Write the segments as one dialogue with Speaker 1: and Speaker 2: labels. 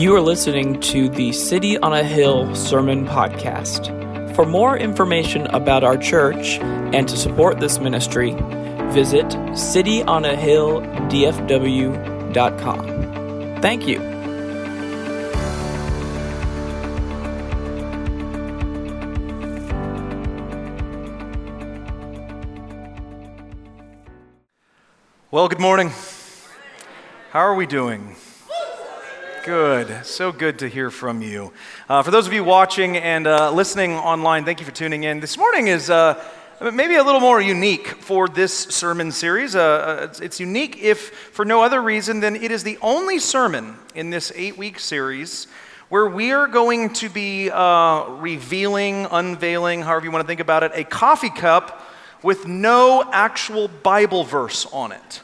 Speaker 1: You are listening to the City on a Hill Sermon Podcast. For more information about our church and to support this ministry, visit cityonahilldfw.com. Thank you.
Speaker 2: Well, good morning. How are we doing? Good. So good to hear from you. Uh, for those of you watching and uh, listening online, thank you for tuning in. This morning is uh, maybe a little more unique for this sermon series. Uh, uh, it's, it's unique if for no other reason than it is the only sermon in this eight week series where we are going to be uh, revealing, unveiling, however you want to think about it, a coffee cup with no actual Bible verse on it.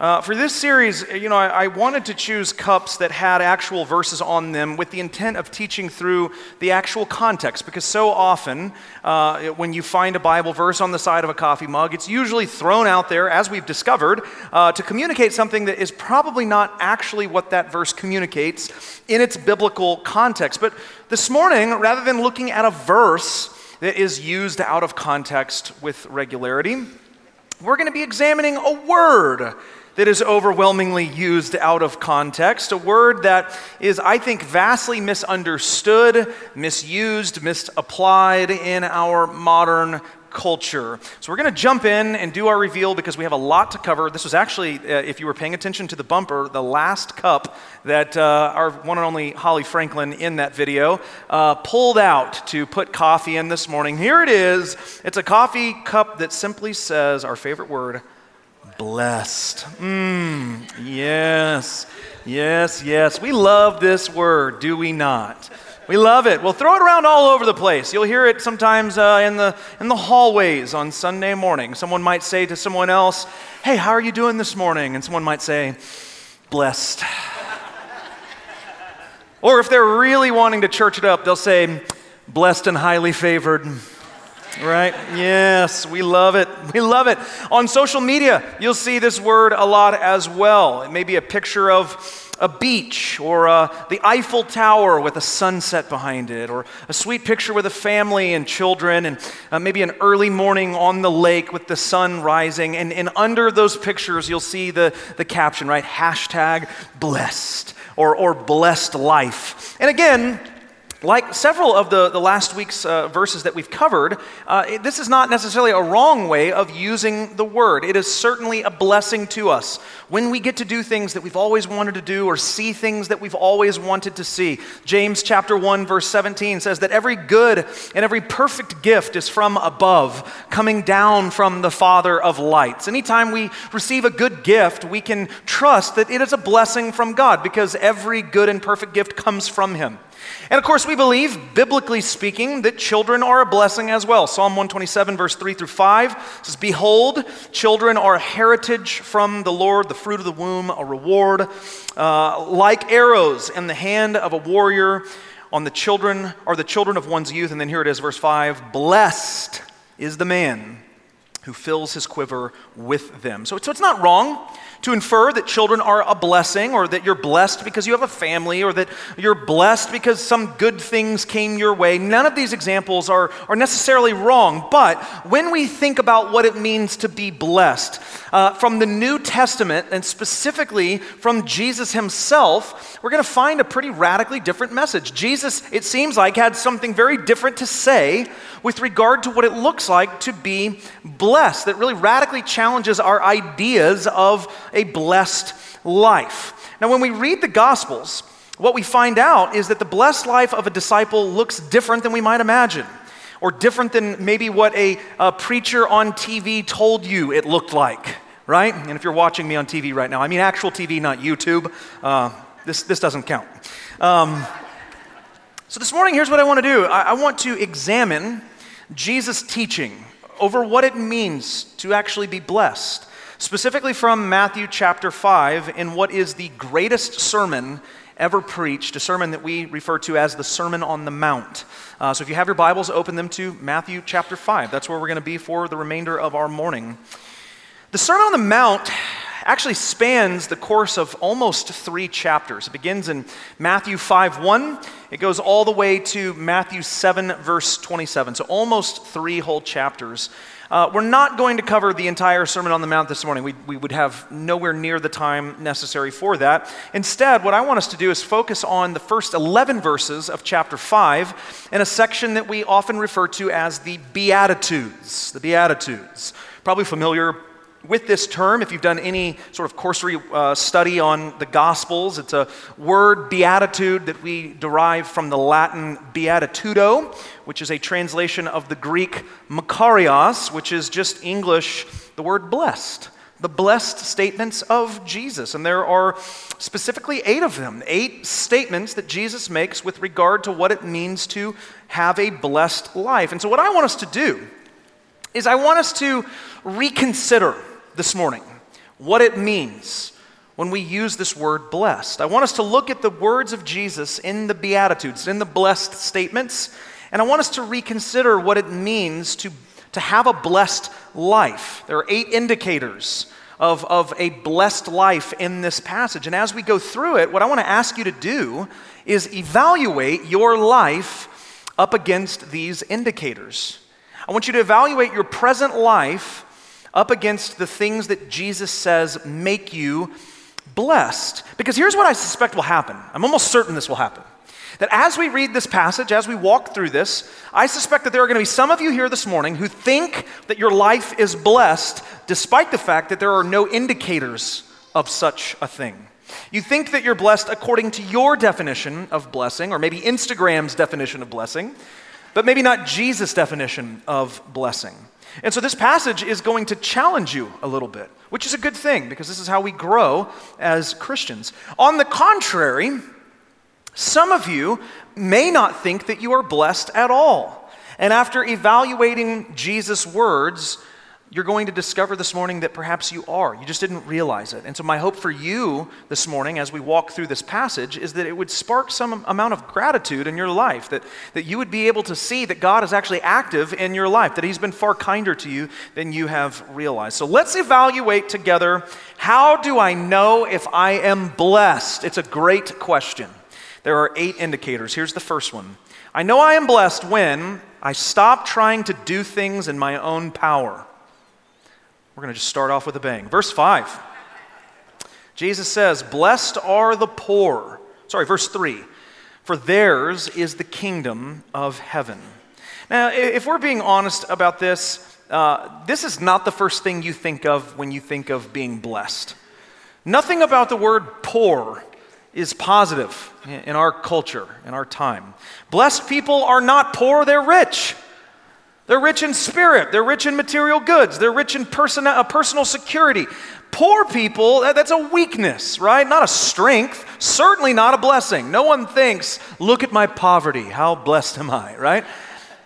Speaker 2: Uh, for this series, you know, I, I, wanted to choose cups that had actual verses on them with the intent of teaching through the actual context, because so often uh, when you find a Bible verse on the side of a coffee mug, it's usually thrown out there, as we've discovered, uh, to communicate something that is probably not actually what that verse communicates in its biblical context. But this morning, rather than looking at a verse, that is used out of context with regularity. We're going to be examining a word that is overwhelmingly used out of context, a word that is, I think, vastly misunderstood, misused, misapplied in our modern culture. So we're going to jump in and do our reveal because we have a lot to cover. This was actually, uh, if you were paying attention to the bumper, the last cup that uh, our one and only Holly Franklin in that video uh, pulled out to put coffee in this morning. Here it is. It's a coffee cup that simply says our favorite word, blessed. Mmm, yes, yes, yes. We love this word, do we not? We love it. We'll throw it around all over the place. You'll hear it sometimes uh, in, the, in the hallways on Sunday morning. Someone might say to someone else, Hey, how are you doing this morning? And someone might say, Blessed. or if they're really wanting to church it up, they'll say, Blessed and highly favored. Right? Yes, we love it. We love it. On social media, you'll see this word a lot as well. It may be a picture of a beach or uh, the Eiffel Tower with a sunset behind it, or a sweet picture with a family and children, and uh, maybe an early morning on the lake with the sun rising. And, and under those pictures, you'll see the, the caption, right? Hashtag blessed or, or blessed life. And again, like several of the, the last week's uh, verses that we've covered, uh, this is not necessarily a wrong way of using the word. It is certainly a blessing to us when we get to do things that we've always wanted to do or see things that we've always wanted to see. James chapter 1 verse 17 says that every good and every perfect gift is from above, coming down from the Father of lights. Anytime we receive a good gift, we can trust that it is a blessing from God because every good and perfect gift comes from him. And of course, we believe, biblically speaking, that children are a blessing as well. Psalm 127, verse 3 through 5 says, Behold, children are a heritage from the Lord, the fruit of the womb, a reward. Uh, like arrows in the hand of a warrior, on the children are the children of one's youth. And then here it is, verse 5 Blessed is the man who fills his quiver with them. So, so it's not wrong to infer that children are a blessing or that you're blessed because you have a family or that you're blessed because some good things came your way. None of these examples are, are necessarily wrong, but when we think about what it means to be blessed, uh, from the New Testament and specifically from Jesus himself, we're going to find a pretty radically different message. Jesus, it seems like, had something very different to say with regard to what it looks like to be blessed, that really radically challenges our ideas of a blessed life. Now, when we read the Gospels, what we find out is that the blessed life of a disciple looks different than we might imagine, or different than maybe what a, a preacher on TV told you it looked like, right? And if you're watching me on TV right now, I mean actual TV, not YouTube, uh, this, this doesn't count. Um, so this morning, here's what I want to do I, I want to examine Jesus' teaching over what it means to actually be blessed specifically from Matthew chapter 5, in what is the greatest sermon ever preached, a sermon that we refer to as the Sermon on the Mount. Uh, so if you have your Bibles, open them to Matthew chapter 5. That's where we're going to be for the remainder of our morning. The Sermon on the Mount actually spans the course of almost three chapters. It begins in Matthew 5 1, it goes all the way to Matthew 7, verse 27. So almost three whole chapters. Uh, we're not going to cover the entire Sermon on the Mount this morning. We, we would have nowhere near the time necessary for that. Instead, what I want us to do is focus on the first 11 verses of chapter 5 in a section that we often refer to as the Beatitudes. The Beatitudes. Probably familiar with this term, if you've done any sort of cursory uh, study on the Gospels, it's a word beatitude that we derive from the Latin beatitudo, which is a translation of the Greek makarios, which is just English, the word blessed. The blessed statements of Jesus. And there are specifically eight of them, eight statements that Jesus makes with regard to what it means to have a blessed life. And so, what I want us to do is I want us to reconsider this morning what it means when we use this word blessed. I want us to look at the words of Jesus in the Beatitudes, in the blessed statements, and I want us to reconsider what it means to, to have a blessed life. There are eight indicators of, of a blessed life in this passage. And as we go through it, what I want to ask you to do is evaluate your life up against these indicators. I want you to evaluate your present life up against the things that Jesus says make you blessed. Because here's what I suspect will happen. I'm almost certain this will happen. That as we read this passage, as we walk through this, I suspect that there are going to be some of you here this morning who think that your life is blessed despite the fact that there are no indicators of such a thing. You think that you're blessed according to your definition of blessing, or maybe Instagram's definition of blessing, but maybe not Jesus' definition of blessing. And so this passage is going to challenge you a little bit, which is a good thing because this is how we grow as Christians. On the contrary, some of you may not think that you are blessed at all. And after evaluating Jesus' words, you're going to discover this morning that perhaps you are. You just didn't realize it. And so, my hope for you this morning as we walk through this passage is that it would spark some amount of gratitude in your life, that, that you would be able to see that God is actually active in your life, that He's been far kinder to you than you have realized. So, let's evaluate together how do I know if I am blessed? It's a great question. There are eight indicators. Here's the first one I know I am blessed when I stop trying to do things in my own power. We're going to just start off with a bang. Verse 5. Jesus says, Blessed are the poor. Sorry, verse 3. For theirs is the kingdom of heaven. Now, if we're being honest about this, uh, this is not the first thing you think of when you think of being blessed. Nothing about the word poor is positive in our culture, in our time. Blessed people are not poor, they're rich. They're rich in spirit. They're rich in material goods. They're rich in person, uh, personal security. Poor people, that's a weakness, right? Not a strength. Certainly not a blessing. No one thinks, look at my poverty. How blessed am I, right?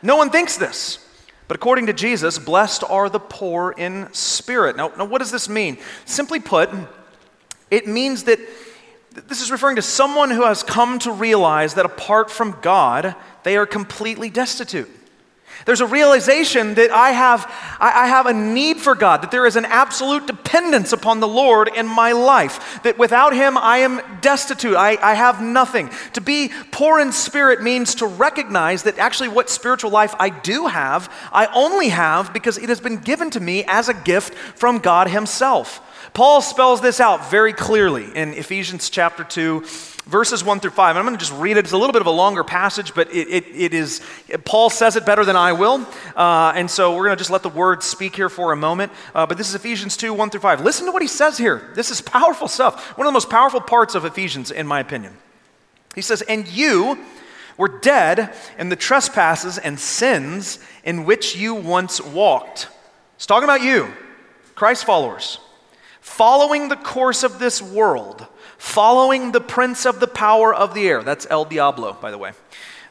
Speaker 2: No one thinks this. But according to Jesus, blessed are the poor in spirit. Now, now what does this mean? Simply put, it means that this is referring to someone who has come to realize that apart from God, they are completely destitute. There's a realization that I have, I have a need for God, that there is an absolute dependence upon the Lord in my life, that without Him I am destitute, I, I have nothing. To be poor in spirit means to recognize that actually what spiritual life I do have, I only have because it has been given to me as a gift from God Himself. Paul spells this out very clearly in Ephesians chapter 2 verses 1 through 5. I'm going to just read it. It's a little bit of a longer passage, but it, it, it is, Paul says it better than I will. Uh, and so we're going to just let the word speak here for a moment. Uh, but this is Ephesians 2 1 through 5. Listen to what he says here. This is powerful stuff. One of the most powerful parts of Ephesians, in my opinion. He says, And you were dead in the trespasses and sins in which you once walked. It's talking about you, Christ followers, following the course of this world following the prince of the power of the air. That's El Diablo, by the way.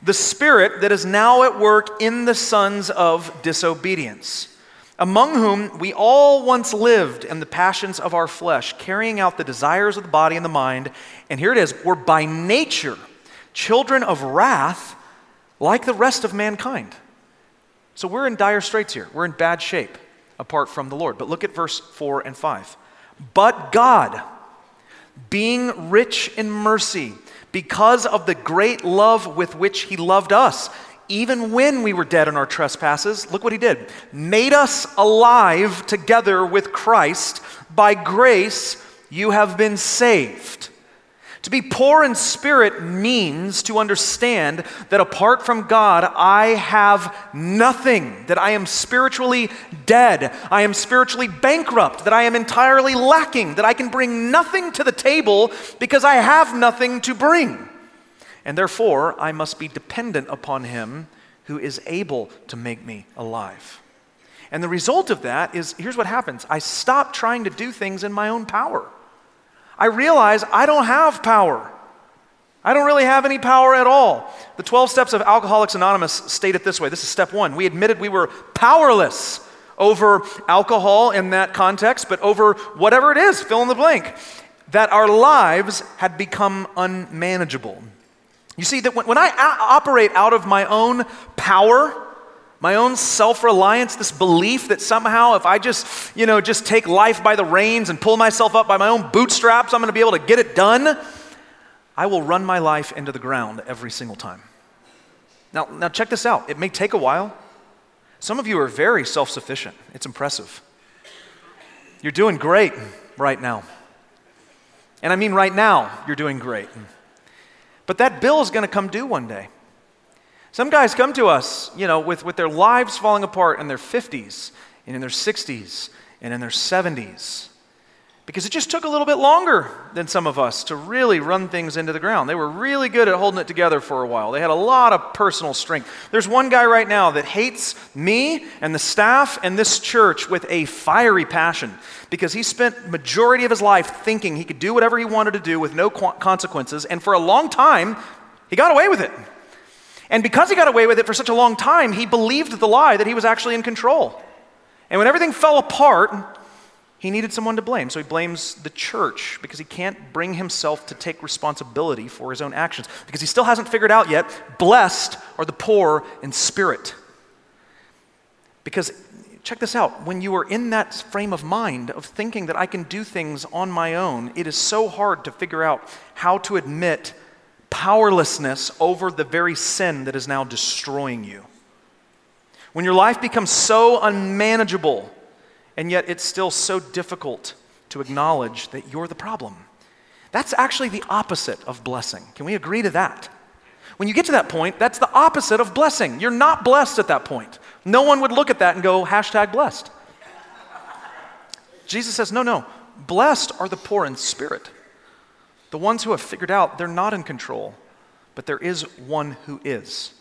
Speaker 2: The spirit that is now at work in the sons of disobedience, among whom we all once lived in the passions of our flesh, carrying out the desires of the body and the mind. And here it is we're by nature children of wrath like the rest of mankind. So we're in dire straits here. We're in bad shape apart from the Lord. But look at verse 4 and 5. But God, being rich in mercy, because of the great love with which He loved us, even when we were dead in our trespasses, look what He did made us alive together with Christ. By grace, you have been saved. To be poor in spirit means to understand that apart from God, I have nothing, that I am spiritually dead, I am spiritually bankrupt, that I am entirely lacking, that I can bring nothing to the table because I have nothing to bring. And therefore, I must be dependent upon Him who is able to make me alive. And the result of that is here's what happens I stop trying to do things in my own power. I realize I don't have power. I don't really have any power at all. The 12 steps of Alcoholics Anonymous state it this way this is step one. We admitted we were powerless over alcohol in that context, but over whatever it is, fill in the blank, that our lives had become unmanageable. You see, that when, I operate out of my own power, my own self-reliance this belief that somehow if i just you know just take life by the reins and pull myself up by my own bootstraps i'm going to be able to get it done i will run my life into the ground every single time. Now now check this out. It may take a while. Some of you are very self-sufficient. It's impressive. You're doing great right now. And i mean right now you're doing great. But that bill is going to come due one day some guys come to us, you know, with, with their lives falling apart in their 50s and in their 60s and in their 70s because it just took a little bit longer than some of us to really run things into the ground. They were really good at holding it together for a while. They had a lot of personal strength. There's one guy right now that hates me and the staff and this church with a fiery passion because he spent majority of his life thinking he could do whatever he wanted to do with no consequences and for a long time he got away with it. And because he got away with it for such a long time, he believed the lie that he was actually in control. And when everything fell apart, he needed someone to blame. So he blames the church because he can't bring himself to take responsibility for his own actions because he still hasn't figured out yet blessed are the poor in spirit. Because check this out when you are in that frame of mind of thinking that I can do things on my own, it is so hard to figure out how to admit powerlessness over the very sin that is now destroying you. When your life becomes so unmanageable, and yet it's still so difficult to acknowledge that you're the problem. That's actually the opposite of blessing. Can we agree to that? When you get to that point, that's the opposite of blessing. You're not blessed at that point. No one would look at that and go, hashtag blessed. Jesus says, no, no. Blessed are the poor in spirit. The ones who have figured out they're not in control, but there is one who is.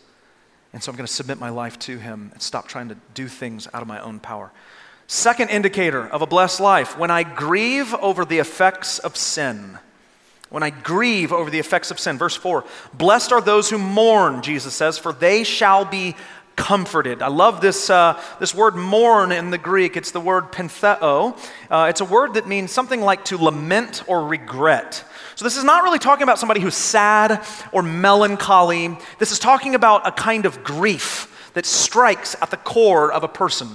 Speaker 2: And so I'm going to submit my life to him and stop trying to do things out of my own power. Second indicator of a blessed life when I grieve over the effects of sin. When I grieve over the effects of sin. Verse 4 Blessed are those who mourn, Jesus says, for they shall be comforted. I love this, uh, this word mourn in the Greek. It's the word pentheo. Uh, it's a word that means something like to lament or regret. So, this is not really talking about somebody who's sad or melancholy. This is talking about a kind of grief that strikes at the core of a person.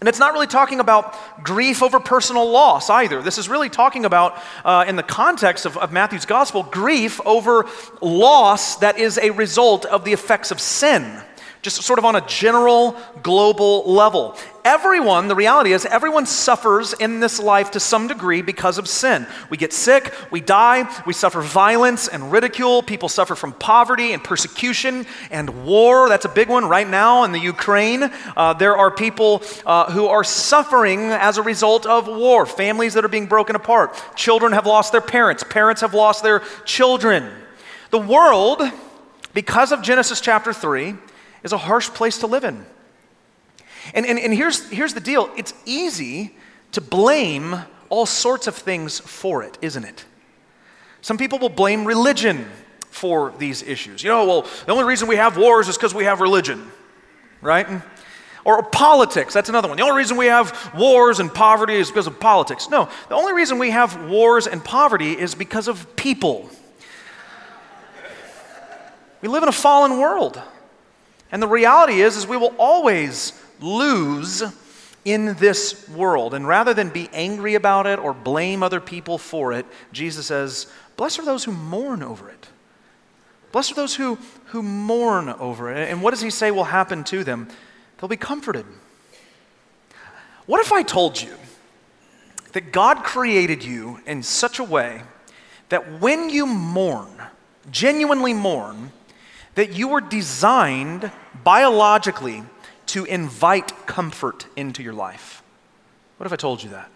Speaker 2: And it's not really talking about grief over personal loss either. This is really talking about, uh, in the context of, of Matthew's gospel, grief over loss that is a result of the effects of sin just sort of on a general global level. Everyone, the reality is, everyone suffers in this life to some degree because of sin. We get sick, we die, we suffer violence and ridicule. People suffer from poverty and persecution and war. That's a big one right now in the Ukraine. Uh, there are people uh, who are suffering as a result of war, families that are being broken apart. Children have lost their parents, parents have lost their children. The world, because of Genesis chapter 3, is a harsh place to live in. And, and, and here's, here's the deal it's easy to blame all sorts of things for it, isn't it? Some people will blame religion for these issues. You know, well, the only reason we have wars is because we have religion, right? Or politics, that's another one. The only reason we have wars and poverty is because of politics. No, the only reason we have wars and poverty is because of people. We live in a fallen world. And the reality is, is we will always lose in this world. And rather than be angry about it or blame other people for it, Jesus says, Blessed are those who mourn over it. Blessed are those who, who mourn over it. And what does he say will happen to them? They'll be comforted. What if I told you that God created you in such a way that when you mourn, genuinely mourn, that you were designed biologically to invite comfort into your life? What if I told you that?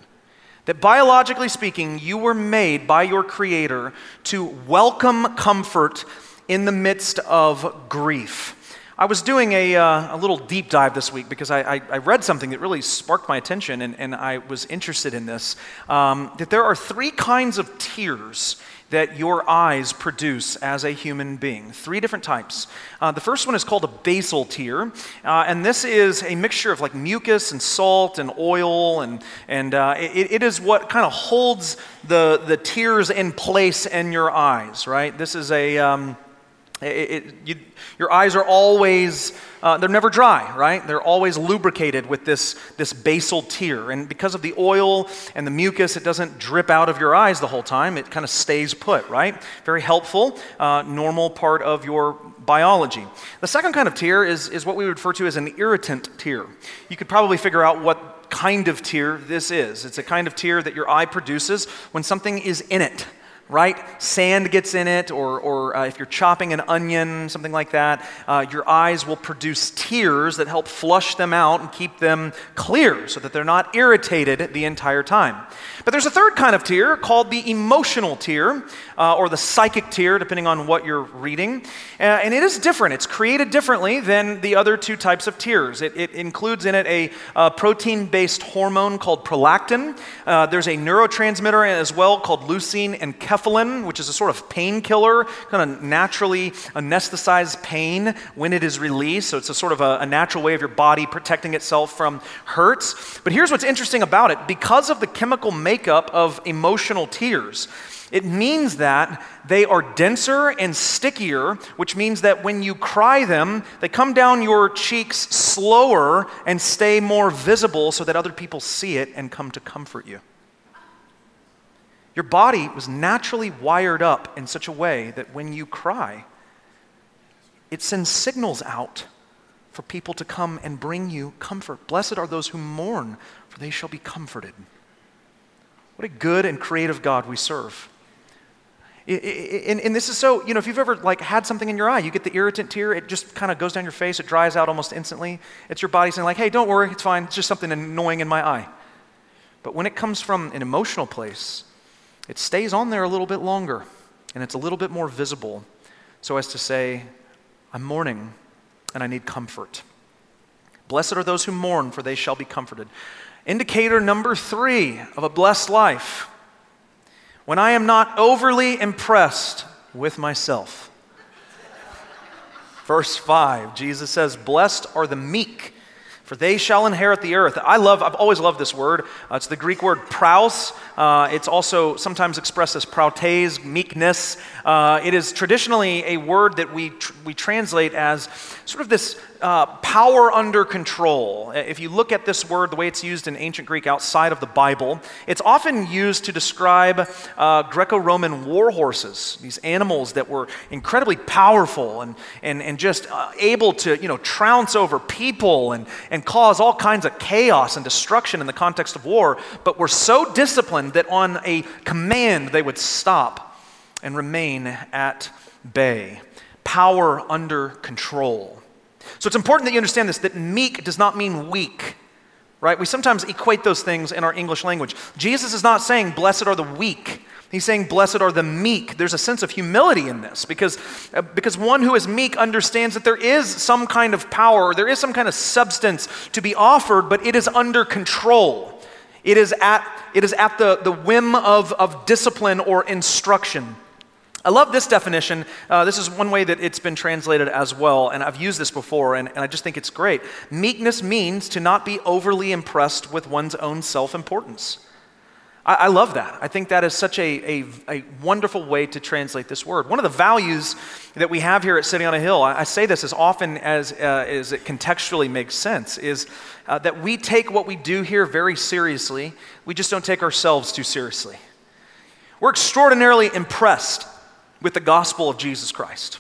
Speaker 2: That biologically speaking, you were made by your Creator to welcome comfort in the midst of grief. I was doing a, uh, a little deep dive this week because I, I, I, read something that really sparked my attention and, and I was interested in this. Um, that there are three kinds of tears that your eyes produce as a human being. Three different types. Uh, the first one is called a basal tear, uh, and this is a mixture of like mucus and salt and oil, and, and uh, it, it is what kind of holds the, the tears in place in your eyes, right? This is a. Um, it, it, you, your eyes are always, uh, they're never dry, right? They're always lubricated with this, this basal tear. And because of the oil and the mucus, it doesn't drip out of your eyes the whole time. It kind of stays put, right? Very helpful, uh, normal part of your biology. The second kind of tear is, is what we refer to as an irritant tear. You could probably figure out what kind of tear this is. It's a kind of tear that your eye produces when something is in it right? Sand gets in it, or, or uh, if you're chopping an onion, something like that, uh, your eyes will produce tears that help flush them out and keep them clear so that they're not irritated the entire time. But there's a third kind of tear called the emotional tear, uh, or the psychic tear, depending on what you're reading. Uh, and it is different. It's created differently than the other two types of tears. It, it includes in it a, a protein based hormone called prolactin. Uh, there's a neurotransmitter as well called leucine enkephalin, which is a sort of painkiller, kind of naturally anesthetize pain when it is released. So it's a sort of a, a natural way of your body protecting itself from hurts. But here's what's interesting about it because of the chemical makeup of emotional tears, it means that they are denser and stickier, which means that when you cry them, they come down your cheeks slower and stay more visible so that other people see it and come to comfort you. Your body was naturally wired up in such a way that when you cry, it sends signals out for people to come and bring you comfort. Blessed are those who mourn, for they shall be comforted. What a good and creative God we serve. And, this is so, you know, if you've ever like had something in your eye, you get the irritant tear, it just kind of goes down your face, it dries out almost instantly. It's your body saying like, hey, don't worry, it's fine, it's just something annoying in my eye. But when it comes from an emotional place, it stays on there a little bit longer and it's a little bit more visible so as to say, I'm mourning and I need comfort. Blessed are those who mourn, for they shall be comforted. Indicator number three of a blessed life when I am not overly impressed with myself. Verse 5, Jesus says, Blessed are the meek, for they shall inherit the earth. I love, I've always loved this word. Uh, it's the Greek word praus. Uh, it's also sometimes expressed as prautes, meekness. Uh, it is traditionally a word that we, tr- we translate as sort of this uh, power under control. If you look at this word, the way it's used in ancient Greek outside of the Bible, it's often used to describe uh, Greco Roman war horses, these animals that were incredibly powerful and, and, and just uh, able to you know, trounce over people and, and cause all kinds of chaos and destruction in the context of war, but were so disciplined that on a command they would stop and remain at bay. Power under control. So it's important that you understand this that meek does not mean weak, right? We sometimes equate those things in our English language. Jesus is not saying, blessed are the weak. He's saying, blessed are the meek. There's a sense of humility in this because, uh, because one who is meek understands that there is some kind of power, there is some kind of substance to be offered, but it is under control. It is at, it is at the, the whim of, of discipline or instruction. I love this definition. Uh, this is one way that it's been translated as well, and I've used this before, and, and I just think it's great. Meekness means to not be overly impressed with one's own self importance. I, I love that. I think that is such a, a, a, wonderful way to translate this word. One of the values that we have here at City on a Hill, I, I say this as often as, uh, as it contextually makes sense, is uh, that we take what we do here very seriously. We just don't take ourselves too seriously. We're extraordinarily impressed with the gospel of Jesus Christ.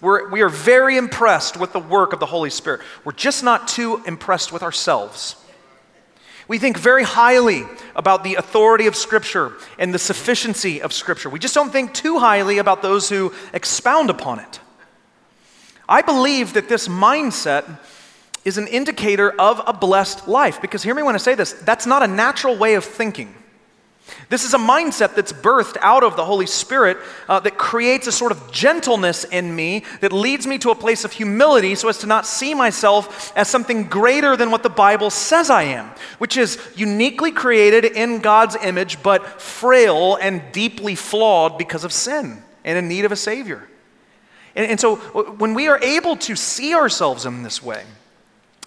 Speaker 2: We're, we are very impressed with the work of the Holy Spirit. We're just not too impressed with ourselves. We think very highly about the authority of Scripture and the sufficiency of Scripture. We just don't think too highly about those who expound upon it. I believe that this mindset is an indicator of a blessed life because hear me when I say this, that's not a natural way of thinking. This is a mindset that's birthed out of the Holy Spirit uh, that creates a sort of gentleness in me that leads me to a place of humility so as to not see myself as something greater than what the Bible says I am, which is uniquely created in God's image, but frail and deeply flawed because of sin and in need of a Savior. And, and so when we are able to see ourselves in this way,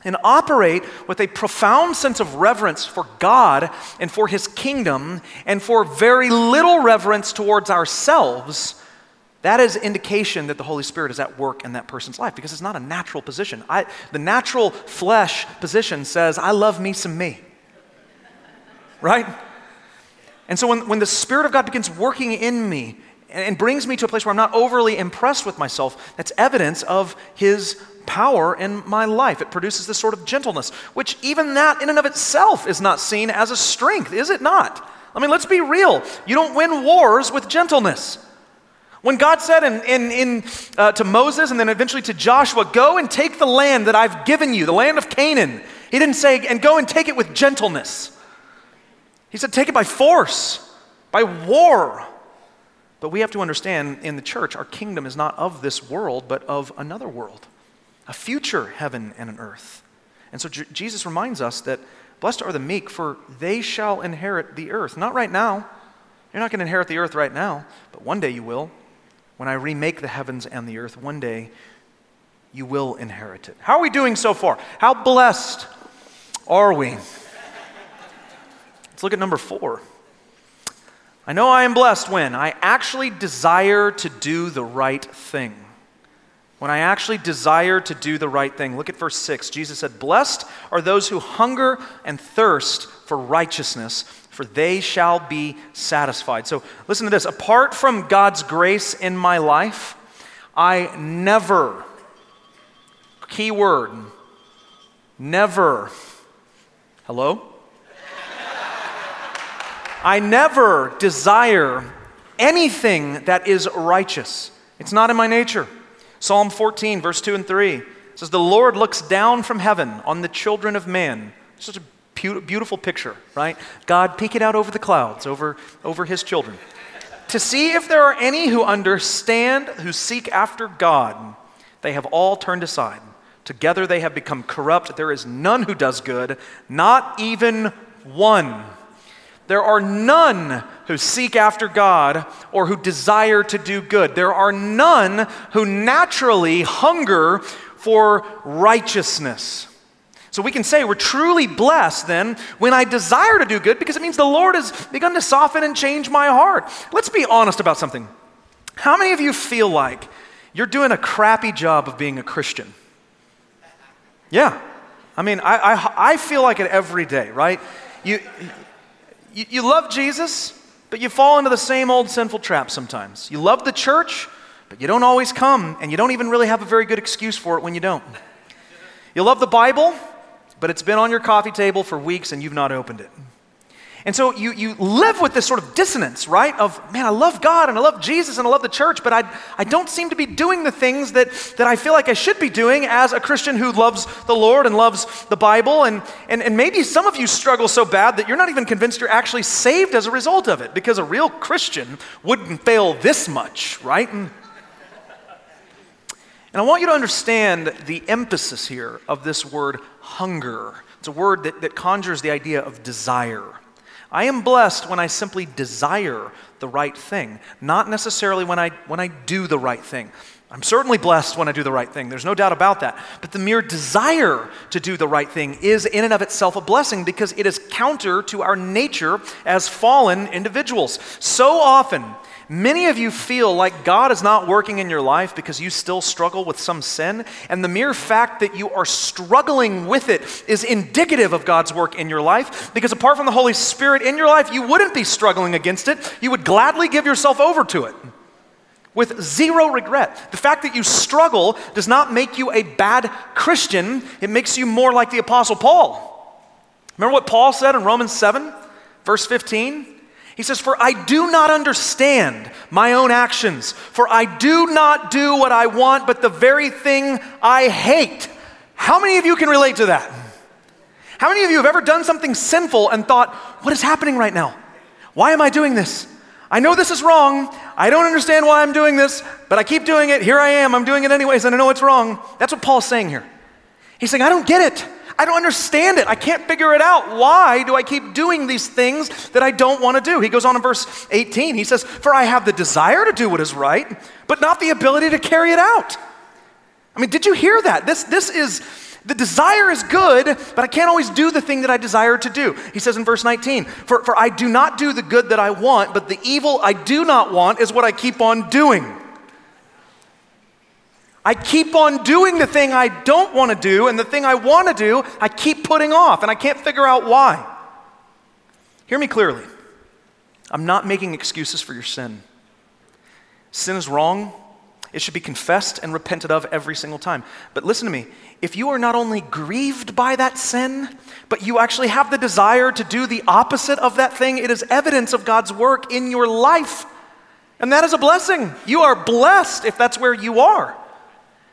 Speaker 2: and operate with a profound sense of reverence for God and for His kingdom and for very little reverence towards ourselves, that is indication that the Holy Spirit is at work in that person's life because it's not a natural position. I, the natural flesh position says, I love me some me. Right? And so when, when the Spirit of God begins working in me and, and brings me to a place where I'm not overly impressed with myself, that's evidence of His power in my life. It produces this sort of gentleness, which even that in and of itself is not seen as a strength, is it not? I mean, let's be real. You don't win wars with gentleness. When God said in, in, in uh, to Moses and then eventually to Joshua, Go and take the land that I've given you, the land of Canaan, he didn't say, And go and take it with gentleness. He said, Take it by force, by war. But we have to understand in the church, our kingdom is not of this world, but of another world a future heaven and an earth. And so J- Jesus reminds us that blessed are the meek, for they shall inherit the earth. Not right now. You're not going to inherit the earth right now, but one day you will. When I remake the heavens and the earth, one day you will inherit it. How are we doing so far? How blessed are we? Let's look at number four. I know I am blessed when I actually desire to do the right thing when I actually desire to do the right thing. Look at verse 6. Jesus said, Blessed are those who hunger and thirst for righteousness, for they shall be satisfied. So listen to this. Apart from God's grace in my life, I never, key word, never, hello? I never desire anything that is righteous. It's not in my nature. Psalm 14, verse 2 and 3 says, The Lord looks down from heaven on the children of man. Such a beautiful picture, right? God peeking out over the clouds, over, over his children, to see if there are any who understand, who seek after God. They have all turned aside. Together they have become corrupt. There is none who does good, not even one. There are none who seek after God or who desire to do good. There are none who naturally hunger for righteousness. So we can say we're truly blessed then when I desire to do good because it means the Lord has begun to soften and change my heart. Let's be honest about something. How many of you feel like you're doing a crappy job of being a Christian? Yeah. I mean, I, I, I feel like it every day, right? You, you, you love Jesus, but you fall into the same old sinful trap sometimes. You love the church, but you don't always come, and you don't even really have a very good excuse for it when you don't. You love the Bible, but it's been on your coffee table for weeks and you've not opened it. And so you, you live with this sort of dissonance, right? Of, man, I love God and I love Jesus and I love the church, but I, I don't seem to be doing the things that, that I feel like I should be doing as a Christian who loves the Lord and loves the Bible. And, and, and maybe some of you struggle so bad that you're not even convinced you're actually saved as a result of it, because a real Christian wouldn't fail this much, right? And, and I want you to understand the emphasis here of this word hunger. It's a word that, that conjures the idea of desire. I am blessed when I simply desire the right thing, not necessarily when I, when I do the right thing. I'm certainly blessed when I do the right thing. There's no doubt about that. But the mere desire to do the right thing is, in and of itself, a blessing because it is counter to our nature as fallen individuals. So often, many of you feel like God is not working in your life because you still struggle with some sin. And the mere fact that you are struggling with it is indicative of God's work in your life because apart from the Holy Spirit in your life, you wouldn't be struggling against it. You would gladly give yourself over to it with zero regret. The fact that you struggle does not make you a bad Christian, it makes you more like the Apostle Paul. Remember what Paul said in Romans 7, verse 15? He says, For I do not understand my own actions, for I do not do what I want, but the very thing I hate. How many of you can relate to that? How many of you have ever done something sinful and thought, What is happening right now? Why am I doing this? I know this is wrong. I don't understand why I'm doing this, but I keep doing it. Here I am. I'm doing it anyways, and I know it's wrong. That's what Paul's saying here. He's saying, I don't get it. I don't understand it. I can't figure it out. Why do I keep doing these things that I don't want to do? He goes on in verse 18. He says, For I have the desire to do what is right, but not the ability to carry it out. I mean, did you hear that? This, this is the desire is good, but I can't always do the thing that I desire to do. He says in verse 19, for, for I do not do the good that I want, but the evil I do not want is what I keep on doing. I keep on doing the thing I don't want to do, and the thing I want to do, I keep putting off, and I can't figure out why. Hear me clearly. I'm not making excuses for your sin. Sin is wrong. It should be confessed and repented of every single time. But listen to me if you are not only grieved by that sin, but you actually have the desire to do the opposite of that thing, it is evidence of God's work in your life. And that is a blessing. You are blessed if that's where you are.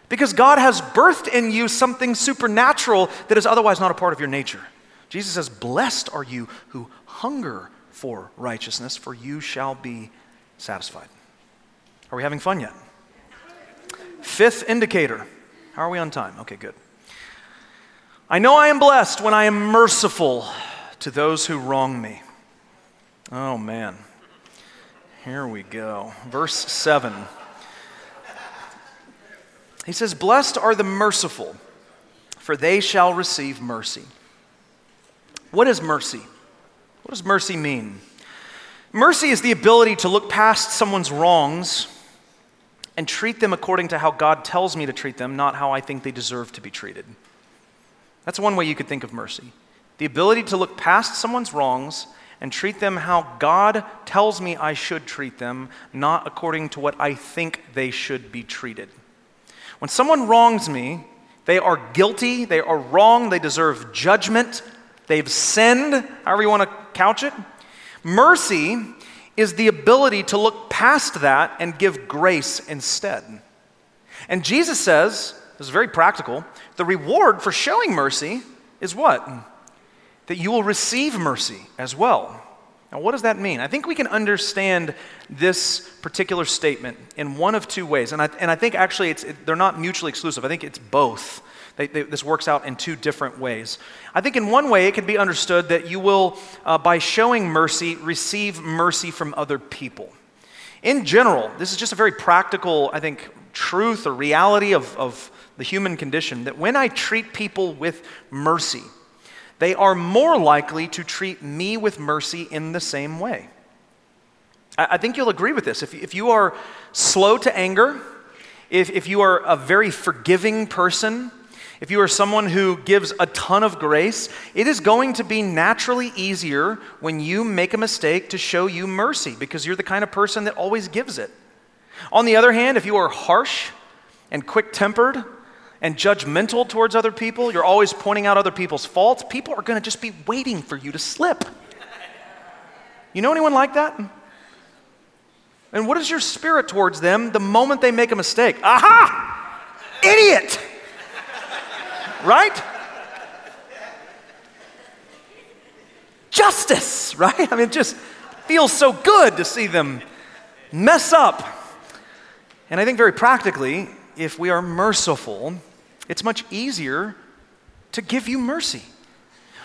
Speaker 2: Because God has birthed in you something supernatural that is otherwise not a part of your nature. Jesus says, Blessed are you who hunger for righteousness, for you shall be satisfied. Are we having fun yet? Fifth indicator how are we on time? Okay, good. I know I am blessed when I am merciful to those who wrong me. Oh, man. Here we go. Verse 7. He says, Blessed are the merciful, for they shall receive mercy. What is mercy? What does mercy mean? Mercy is the ability to look past someone's wrongs and treat them according to how God tells me to treat them, not how I think they deserve to be treated. That's one way you could think of mercy the ability to look past someone's wrongs and treat them how God tells me I should treat them, not according to what I think they should be treated. When someone wrongs me, they are guilty, they are wrong, they deserve judgment, they've sinned, however you want to couch it. Mercy is the ability to look past that and give grace instead. And Jesus says, this is very practical, the reward for showing mercy is what? That you will receive mercy as well. Now, what does that mean? I think we can understand this particular statement in one of two ways. And I, and I think actually it's, it, they're not mutually exclusive. I think it's both. They, they, this works out in two different ways. I think in one way it can be understood that you will, uh, by showing mercy, receive mercy from other people. In general, this is just a very practical, I think, truth or reality of, of the human condition that when I treat people with mercy, they are more likely to treat me with mercy in the same way. I, I think you'll agree with this. If, if you are slow to anger, if, if you are a very forgiving person, if you are someone who gives a ton of grace, it is going to be naturally easier when you make a mistake to show you mercy because you're the kind of person that always gives it. On the other hand, if you are harsh and quick tempered and judgmental towards other people, you're always pointing out other people's faults, people are going to just be waiting for you to slip. You know anyone like that? And what is your spirit towards them the moment they make a mistake? Aha! Idiot! right? Justice, right? I mean, it just feels so good to see them mess up. And I think very practically, if we are merciful, it's much easier to give you mercy.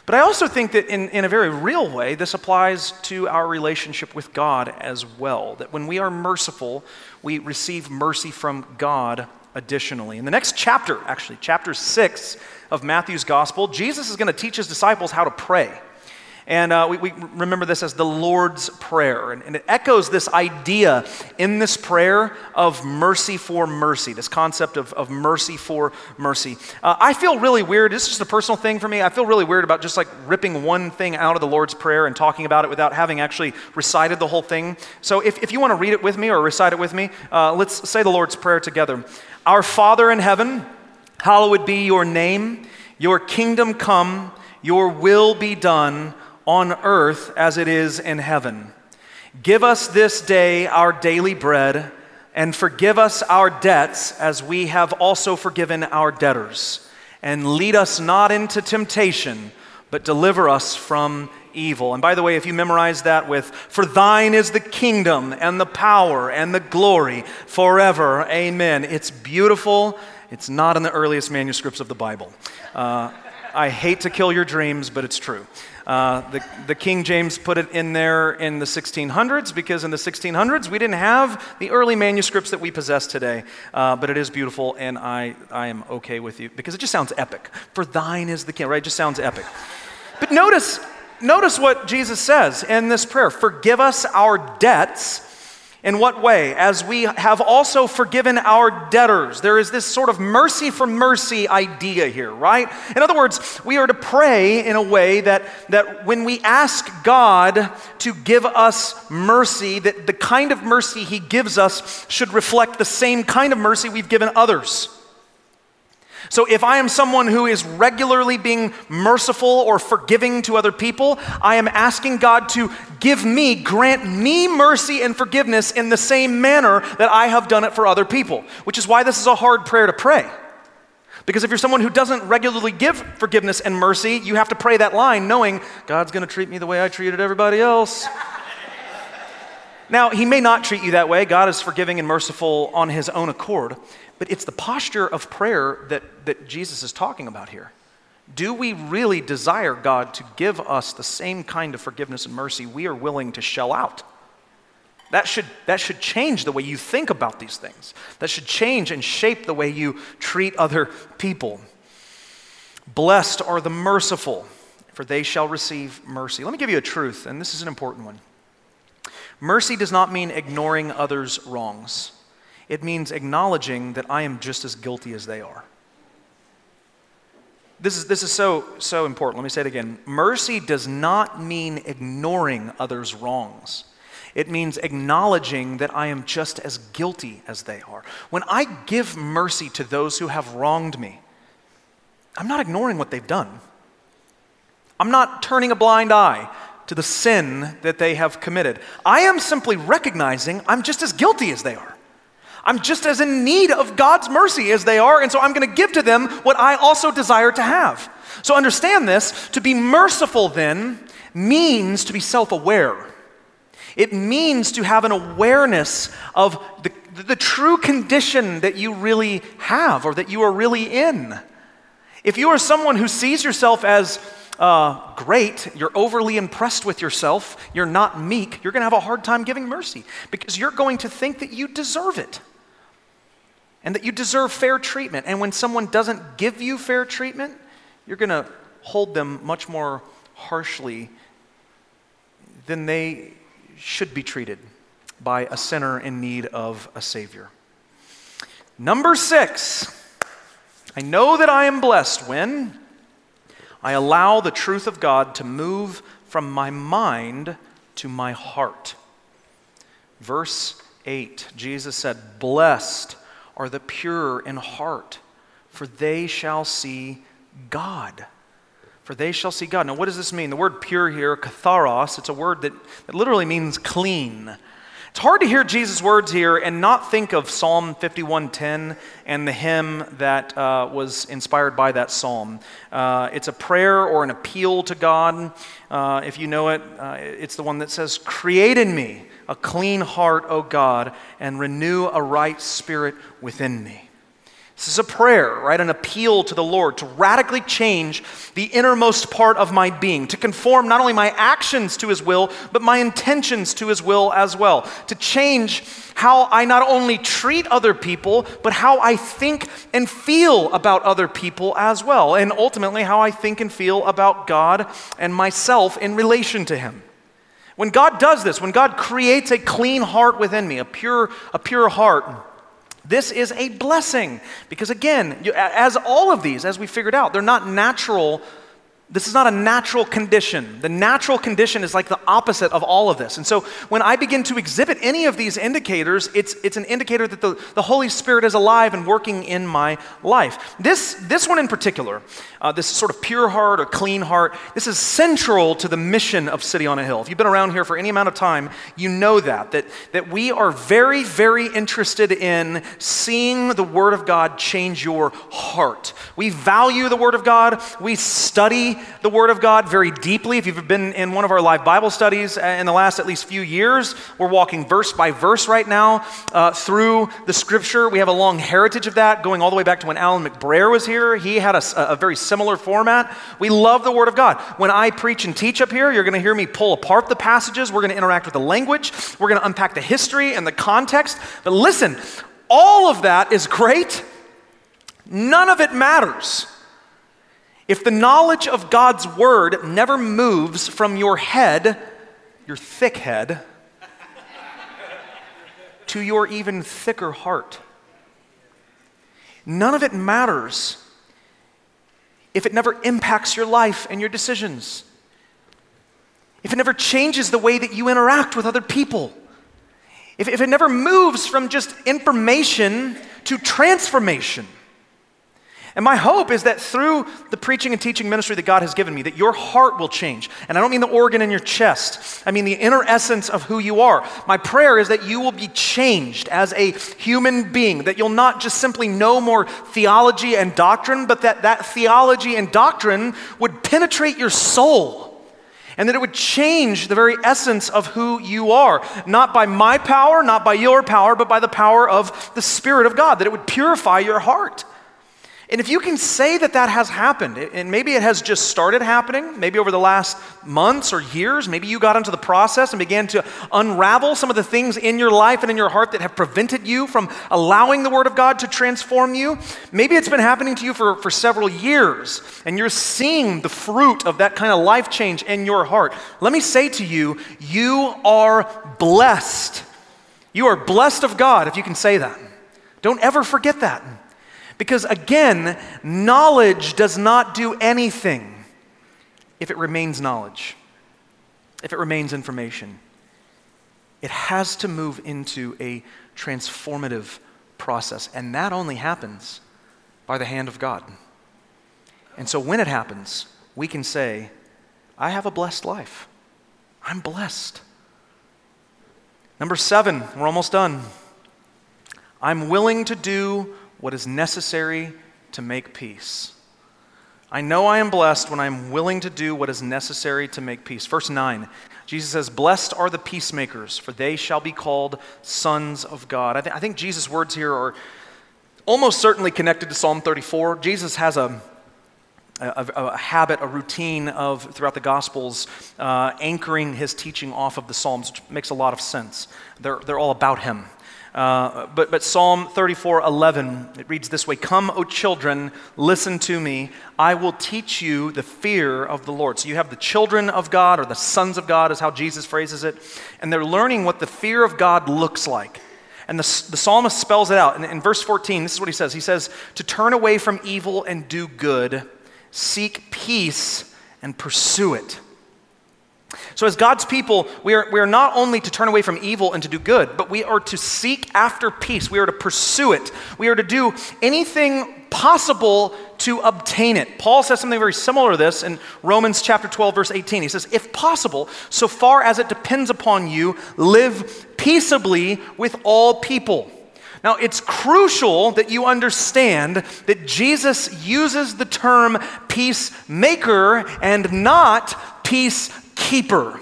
Speaker 2: But I also think that in, in a very real way, this applies to our relationship with God as well. That when we are merciful, we receive mercy from God additionally. In the next chapter, actually, chapter six of Matthew's gospel, Jesus is going to teach his disciples how to pray. And uh, we, we, remember this as the Lord's Prayer. And, and, it echoes this idea in this prayer of mercy for mercy, this concept of, of mercy for mercy. Uh, I feel really weird. This is just a personal thing for me. I feel really weird about just like ripping one thing out of the Lord's Prayer and talking about it without having actually recited the whole thing. So if, if you want to read it with me or recite it with me, uh, let's say the Lord's Prayer together. Our Father in heaven, hallowed be your name, your kingdom come, your will be done on earth as it is in heaven. Give us this day our daily bread, and forgive us our debts as we have also forgiven our debtors. And lead us not into temptation, but deliver us from evil. And by the way, if you memorize that with, For thine is the kingdom and the power and the glory forever, amen. It's beautiful. It's not in the earliest manuscripts of the Bible. Uh, I hate to kill your dreams, but it's true. Uh, the, the King James put it in there in the 1600s because in the 1600s we didn't have the early manuscripts that we possess today. Uh, but it is beautiful, and I, I am okay with you because it just sounds epic. For thine is the king, right? It just sounds epic. But notice, notice what Jesus says in this prayer Forgive us our debts in what way? As we have also forgiven our debtors. There is this sort of mercy for mercy idea here, right? In other words, we are to pray in a way that, that when we ask God to give us mercy, that the kind of mercy He gives us should reflect the same kind of mercy we've given others. So, if I am someone who is regularly being merciful or forgiving to other people, I am asking God to give me, grant me mercy and forgiveness in the same manner that I have done it for other people, which is why this is a hard prayer to pray. Because if you're someone who doesn't regularly give forgiveness and mercy, you have to pray that line knowing God's going to treat me the way I treated everybody else. now, He may not treat you that way. God is forgiving and merciful on His own accord. But it's the posture of prayer that, that Jesus is talking about here. Do we really desire God to give us the same kind of forgiveness and mercy we are willing to shell out? That should, that should change the way you think about these things. That should change and shape the way you treat other people. Blessed are the merciful, for they shall receive mercy. Let me give you a truth, and this is an important one. Mercy does not mean ignoring others' wrongs it means acknowledging that I am just as guilty as they are. This is, this is so, so important. Let me say it again. Mercy does not mean ignoring others' wrongs. It means acknowledging that I am just as guilty as they are. When I give mercy to those who have wronged me, I'm not ignoring what they've done. I'm not turning a blind eye to the sin that they have committed. I am simply recognizing I'm just as guilty as they are. I'm just as in need of God's mercy as they are, and so I'm going to give to them what I also desire to have. So understand this to be merciful then means to be self aware. It means to have an awareness of the, the true condition that you really have or that you are really in. If you are someone who sees yourself as uh, great, you're overly impressed with yourself, you're not meek, you're going to have a hard time giving mercy because you're going to think that you deserve it and that you deserve fair treatment. And when someone doesn't give you fair treatment, you're going to hold them much more harshly than they should be treated by a sinner in need of a Savior. Number six, I know that I am blessed when I allow the truth of God to move from my mind to my heart. Verse 8, Jesus said, Blessed are the pure in heart, for they shall see God. For they shall see God. Now, what does this mean? The word pure here, katharos, it's a word that, that literally means clean. It's hard to hear Jesus' words here and not think of Psalm 51:10 and the hymn that uh, was inspired by that psalm. Uh, it's a prayer or an appeal to God. Uh, if you know it, uh, it's the one that says, "Create in me a clean heart, O God, and renew a right spirit within me." This is a prayer, right? An appeal to the Lord to radically change the innermost part of my being, to conform not only my actions to His will, but my intentions to His will as well. To change how I not only treat other people, but how I think and feel about other people as well. And ultimately, how I think and feel about God and myself in relation to Him. When God does this, when God creates a clean heart within me, a pure, a pure heart, this is a blessing. Because, again, as all of these, as we figured out, they're not natural this is not a natural condition. The natural condition is like the opposite of all of this. And so when I begin to exhibit any of these indicators, it's, it's an indicator that the, the Holy Spirit is alive and working in my life. This, this one in particular, uh, this sort of pure heart or clean heart, this is central to the mission of City on a Hill. If you've been around here for any amount of time, you know that, that, that we are very, very interested in seeing the Word of God change your heart. We value the Word of God. We study the Word of God very deeply. If you've been in one of our live Bible studies uh, in the last at least few years, we're walking verse by verse right now uh, through the Scripture. We have a long heritage of that, going all the way back to when Alan McBrayer was here. He had a, a very similar format. We love the Word of God. When I preach and teach up here, you're going to hear me pull apart the passages. We're going to interact with the language. We're going to unpack the history and the context. But listen, all of that is great. None of it matters if the knowledge of God's word never moves from your head, your thick head, to your even thicker heart, none of it matters if it never impacts your life and your decisions, if it never changes the way that you interact with other people, if, if it never moves from just information to transformation. And my hope is that through the preaching and teaching ministry that God has given me, that your heart will change. And I don't mean the organ in your chest, I mean the inner essence of who you are. My prayer is that you will be changed as a human being, that you'll not just simply know more theology and doctrine, but that that theology and doctrine would penetrate your soul and that it would change the very essence of who you are, not by my power, not by your power, but by the power of the Spirit of God, that it would purify your heart. And if you can say that that has happened, and maybe it has just started happening, maybe over the last months or years, maybe you got into the process and began to unravel some of the things in your life and in your heart that have prevented you from allowing the Word of God to transform you. Maybe it's been happening to you for, for several years, and you're seeing the fruit of that kind of life change in your heart. Let me say to you, you are blessed. You are blessed of God, if you can say that. Don't ever forget that. Because again, knowledge does not do anything if it remains knowledge, if it remains information. It has to move into a transformative process, and that only happens by the hand of God. And so when it happens, we can say, I have a blessed life. I'm blessed. Number seven, we're almost done. I'm willing to do what is necessary to make peace. I know I am blessed when I'm willing to do what is necessary to make peace. Verse 9, Jesus says, Blessed are the peacemakers, for they shall be called sons of God. I, th- I think Jesus' words here are almost certainly connected to Psalm 34. Jesus has a, a, a habit, a routine of, throughout the Gospels, uh, anchoring his teaching off of the Psalms, which makes a lot of sense. They're, they're all about him. Uh, but, but Psalm 34 11, it reads this way Come, O children, listen to me. I will teach you the fear of the Lord. So you have the children of God, or the sons of God, is how Jesus phrases it. And they're learning what the fear of God looks like. And the, the psalmist spells it out. In, in verse 14, this is what he says He says, To turn away from evil and do good, seek peace and pursue it. So, as God's people, we are, we are not only to turn away from evil and to do good, but we are to seek after peace. We are to pursue it. We are to do anything possible to obtain it. Paul says something very similar to this in Romans chapter 12, verse 18. He says, If possible, so far as it depends upon you, live peaceably with all people. Now, it's crucial that you understand that Jesus uses the term peacemaker and not peace peacekeeper.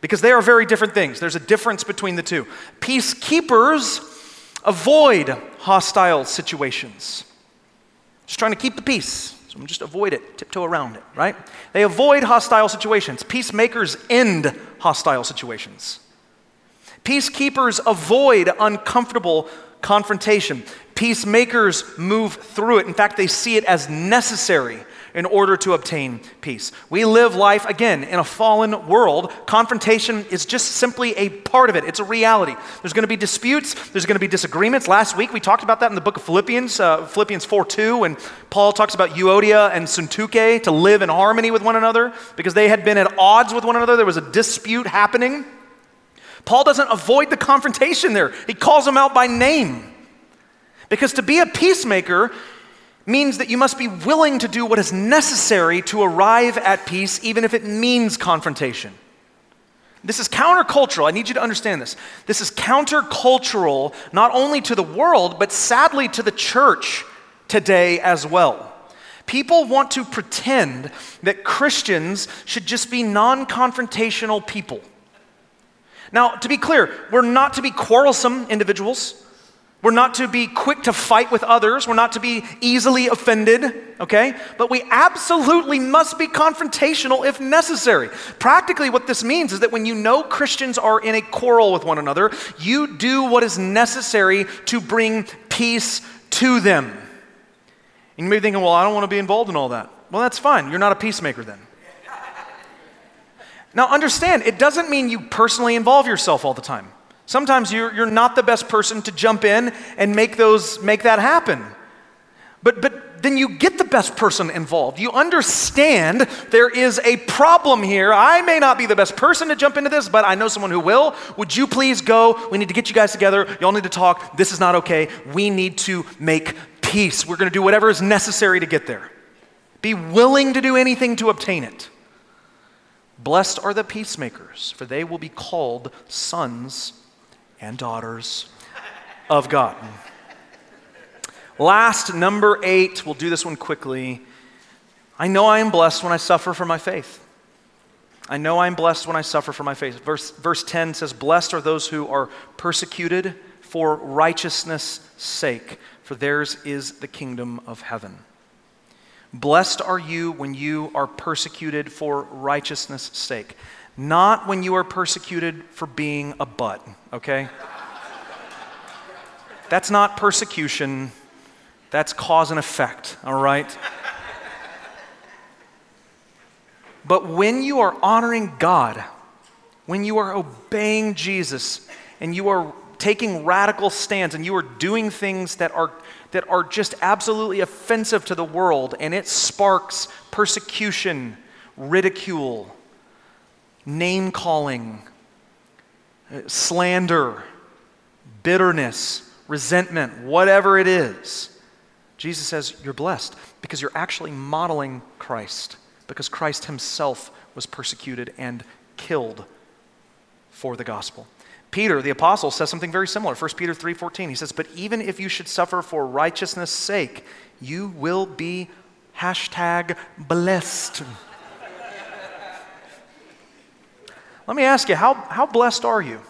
Speaker 2: Because they are very different things. There's a difference between the two. Peacekeepers avoid hostile situations. Just trying to keep the peace. So just avoid it, tiptoe around it, right? They avoid hostile situations. Peacemakers end hostile situations. Peacekeepers avoid uncomfortable confrontation. Peacemakers move through it. In fact, they see it as necessary in order to obtain peace. We live life, again, in a fallen world. Confrontation is just simply a part of it, it's a reality. There's going to be disputes, there's going to be disagreements. Last week we talked about that in the book of Philippians, uh, Philippians 4 2, when Paul talks about Euodia and Syntyche to live in harmony with one another because they had been at odds with one another. There was a dispute happening. Paul doesn't avoid the confrontation there, he calls them out by name. Because to be a peacemaker means that you must be willing to do what is necessary to arrive at peace, even if it means confrontation. This is countercultural. I need you to understand this. This is countercultural not only to the world, but sadly to the church today as well. People want to pretend that Christians should just be non confrontational people. Now, to be clear, we're not to be quarrelsome individuals. We're not to be quick to fight with others. We're not to be easily offended, okay? But we absolutely must be confrontational if necessary. Practically, what this means is that when you know Christians are in a quarrel with one another, you do what is necessary to bring peace to them. And you may be thinking, well, I don't want to be involved in all that. Well, that's fine. You're not a peacemaker then. Now, understand, it doesn't mean you personally involve yourself all the time. Sometimes you're, you're not the best person to jump in and make, those, make that happen. But, but then you get the best person involved. You understand there is a problem here. I may not be the best person to jump into this, but I know someone who will. Would you please go? We need to get you guys together. Y'all need to talk. This is not okay. We need to make peace. We're going to do whatever is necessary to get there. Be willing to do anything to obtain it. Blessed are the peacemakers, for they will be called sons and daughters of God. Last, number eight, we'll do this one quickly. I know I am blessed when I suffer for my faith. I know I am blessed when I suffer for my faith. Verse, verse 10 says, Blessed are those who are persecuted for righteousness' sake, for theirs is the kingdom of heaven. Blessed are you when you are persecuted for righteousness' sake not when you are persecuted for being a butt, okay? That's not persecution, that's cause and effect, all right? But when you are honoring God, when you are obeying Jesus, and you are taking radical stands, and you are doing things that are, that are just absolutely offensive to the world, and it sparks persecution, ridicule, name calling, uh, slander, bitterness, resentment, whatever it is. Jesus says you're blessed because you're actually modeling Christ, because Christ himself was persecuted and killed for the gospel. Peter, the apostle, says something very similar. 1 Peter 3:14. He says, "But even if you should suffer for righteousness' sake, you will be hashtag blessed." Let me ask you, how, how blessed are you?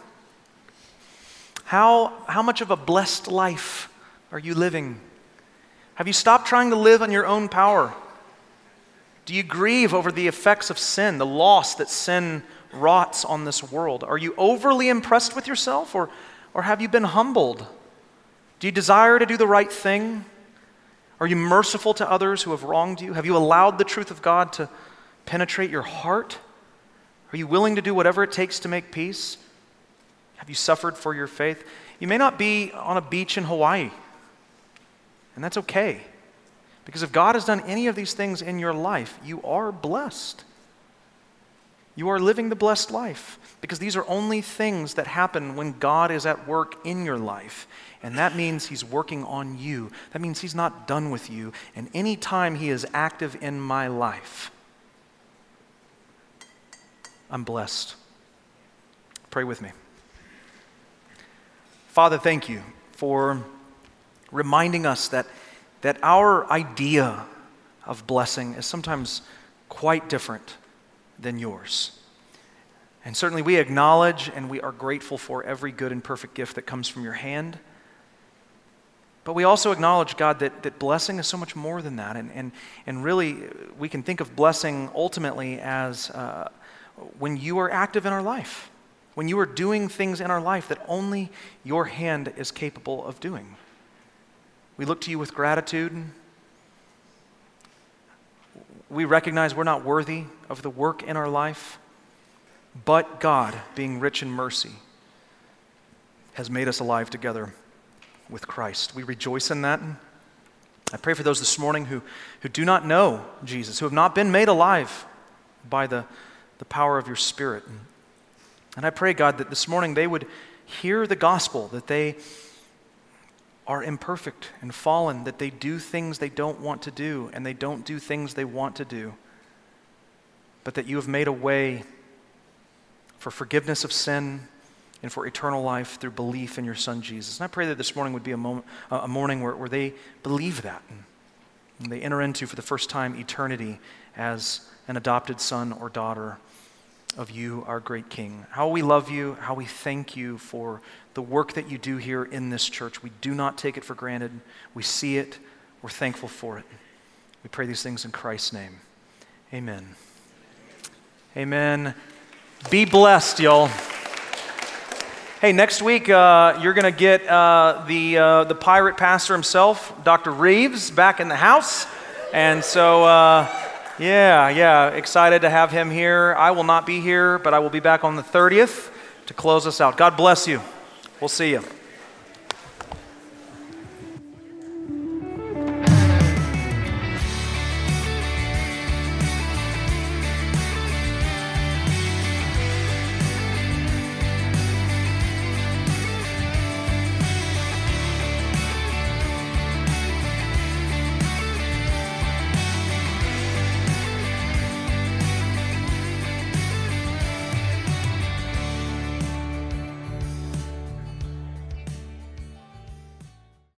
Speaker 2: How, how much of a blessed life are you living? Have you stopped trying to live on your own power? Do you grieve over the effects of sin, the loss that sin rots on this world? Are you overly impressed with yourself or, or have you been humbled? Do you desire to do the right thing? Are you merciful to others who have wronged you? Have you allowed the truth of God to penetrate your heart? Are you willing to do whatever it takes to make peace? Have you suffered for your faith? You may not be on a beach in Hawaii, and that's okay. Because if God has done any of these things in your life, you are blessed. You are living the blessed life because these are only things that happen when God is at work in your life. And that means He's working on you. That means He's not done with you. And anytime He is active in my life, I'm blessed. Pray with me. Father, thank you for reminding us that, that our idea of blessing is sometimes quite different than yours. And certainly we acknowledge and we are grateful for every good and perfect gift that comes from your hand. But we also acknowledge, God, that, that blessing is so much more than that. And, and, and really, we can think of blessing ultimately as uh, when you are active in our life, when you are doing things in our life that only your hand is capable of doing. We look to you with gratitude. We recognize we're not worthy of the work in our life, but God, being rich in mercy, has made us alive together with Christ. We rejoice in that. I pray for those this morning who, who do not know Jesus, who have not been made alive by the, the power of your Spirit. And I pray, God, that this morning they would hear the gospel, that they are imperfect and fallen, that they do things they don't want to do, and they don't do things they want to do, but that you have made a way for forgiveness of sin and for eternal life through belief in your Son Jesus. And I pray that this morning would be a, moment, a morning where, where they believe that and they enter into for the first time eternity as an adopted son or daughter of you, our great King. How we love you, how we thank you for the work that you do here in this church. We do not take it for granted. We see it, we're thankful for it. We pray these things in Christ's name. Amen. Amen. Be blessed, y'all. Hey, next week uh, you're going to get uh, the, uh, the pirate pastor himself, Dr. Reeves, back in the house. And so, uh, yeah, yeah, excited to have him here. I will not be here, but I will be back on the 30th to close us out. God bless you. We'll see you.